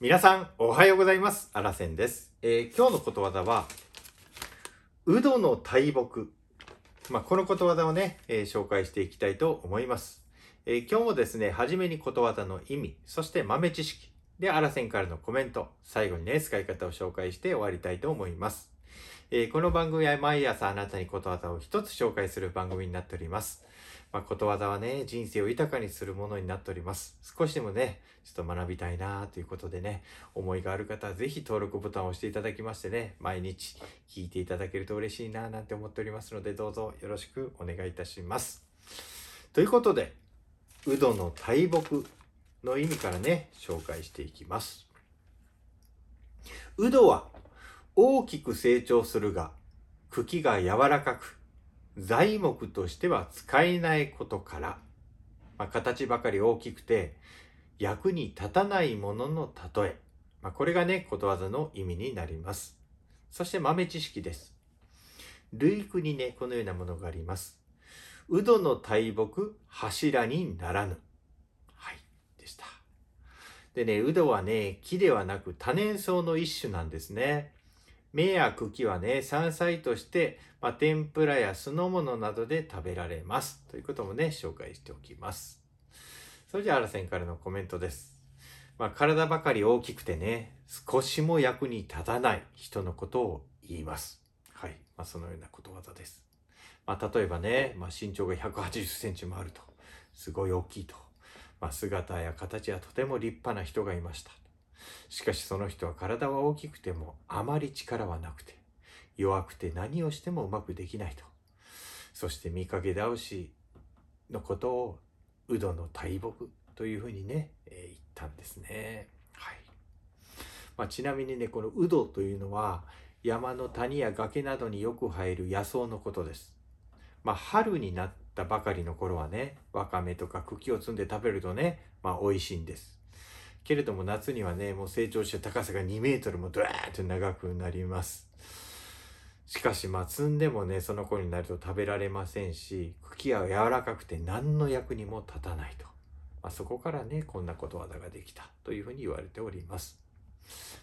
皆さん、おはようございます。あらせんです。えー今日のことわざは、うどの大木。まあ、このことわざをね、えー紹介していきたいと思います。えー今日もですね、はじめにことわざの意味、そして豆知識、で、あらせんからのコメント、最後にね、使い方を紹介して終わりたいと思います。えーこの番組は毎朝あなたにことわざを一つ紹介する番組になっております。まあ、ことわざはね、人生を豊かにするものになっております。少しでもね、ちょっと学びたいなということでね、思いがある方はぜひ登録ボタンを押していただきましてね、毎日聞いていただけると嬉しいななんて思っておりますので、どうぞよろしくお願いいたします。ということで、うどの大木の意味からね、紹介していきます。うどは大きく成長するが、茎が柔らかく、材木としては使えないことから、まあ、形ばかり大きくて役に立たないものの例え、まあ、これがねことわざの意味になります。そして豆知識です。類句にねこのようなものがあります。うどの大木柱にならぬ。はいでした。でねうどはね木ではなく多年草の一種なんですね。芽や茎はね山菜として、まあ、天ぷらや酢の物などで食べられます。ということもね紹介しておきます。それじゃああらせんからのコメントです、まあ、体ばかり大きくてね少しも役に立たない人のことを言います。はい、まあ、そのようなことわざです、まあ、例えばね、まあ、身長が180センチもあると。すごい大きいと、まあ、姿や形はとても立派な人がいました。しかしその人は体は大きくてもあまり力はなくて弱くて何をしてもうまくできないとそして見かけ倒しのことをうどの大木というふうにね、えー言ったんですね。はいまあ、ちなみにねこのうどというのは山の谷や崖などによく生える野草のことです。まあ、春になったばかりの頃はねわかめとか茎を摘んで食べるとね、まあ、美味しいんです。けれども夏にはねもう成長して高さが2メートルもドワーッと長くなります。しかしまあ摘んでもねその頃になると食べられませんし茎は柔らかくて何の役にも立たないと、まあ、そこからねこんなことわざができた。というふうに言われております。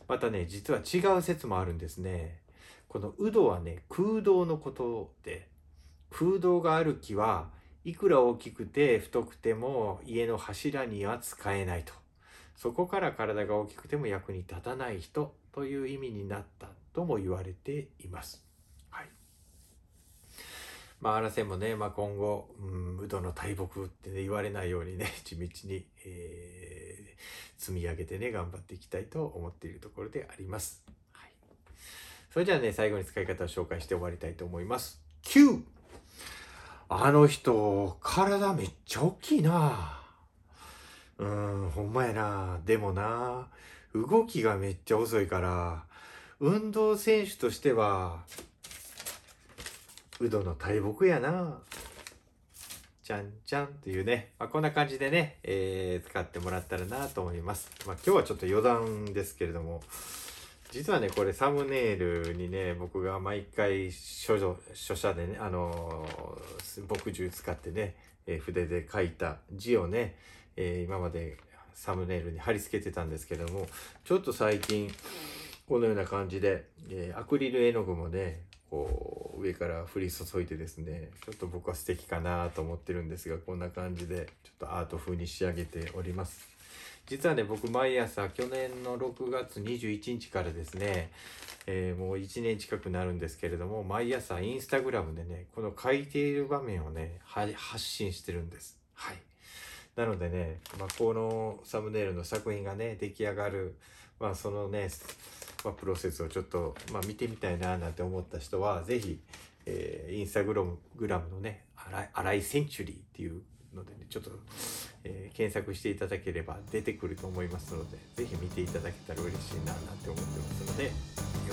またね実は違う説もあるんですね。このウドはね空洞のことで空洞がある木はいくら大きくて太くても家の柱には使えないと。そこから体が大きくても役に立たない人という意味になったとも言われています。はい。まあ、荒瀬もね、まあ、今後、うん、うどの大木って、ね、言われないようにね、地道に、えー積み上げてね、頑張っていきたいと思っているところであります。はい。それじゃあね、最後に使い方を紹介して終わりたいと思います。9! あの人、体めっちゃ大きいなうん、ほんまやな。でもな、動きがめっちゃ遅いから、運動選手としては、うどの大木やな。じゃんじゃんっていうね、まあ、こんな感じでね、えー使ってもらったらなと思います。まあ、今日はちょっと余談ですけれども、実はね、これサムネイルにね、僕が毎回書書写でね、あのー墨汁使ってね、えー筆で書いた字をね、えー今までサムネイルに貼り付けてたんですけどもちょっと最近このような感じで、えーアクリル絵の具もねこう上から降り注いでですねちょっと僕は素敵かなと思ってるんですがこんな感じでちょっとアート風に仕上げております。実はね僕毎朝去年の6月21日からですね、えーもう1年近くなるんですけれども毎朝インスタグラムでねこの書いている場面をね発信してるんです。はい。なのでね、まあ、このサムネイルの作品がね出来上がる、まあ、そのね、まあ、プロセスをちょっと、まあ、見てみたいななんて思った人はぜひ、えーインスタグラムグラムのね「荒い荒いセンチュリー」っていうのでねちょっと、えー検索していただければ出てくると思いますのでぜひ見ていただけたら嬉しいななんて思ってますのでよ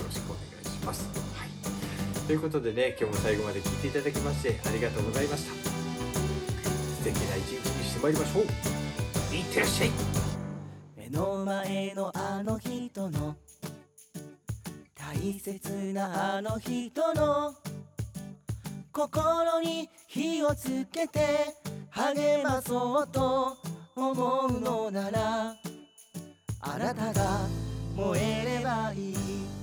ろしくお願いします。はい、ということでね今日も最後まで聞いていただきましてありがとうございました。素敵な一日にしてまいりましょう。いってらっしゃい。目の前のあの人の大切なあの人の心に火をつけて励まそうと思うのならあなたが燃えればいい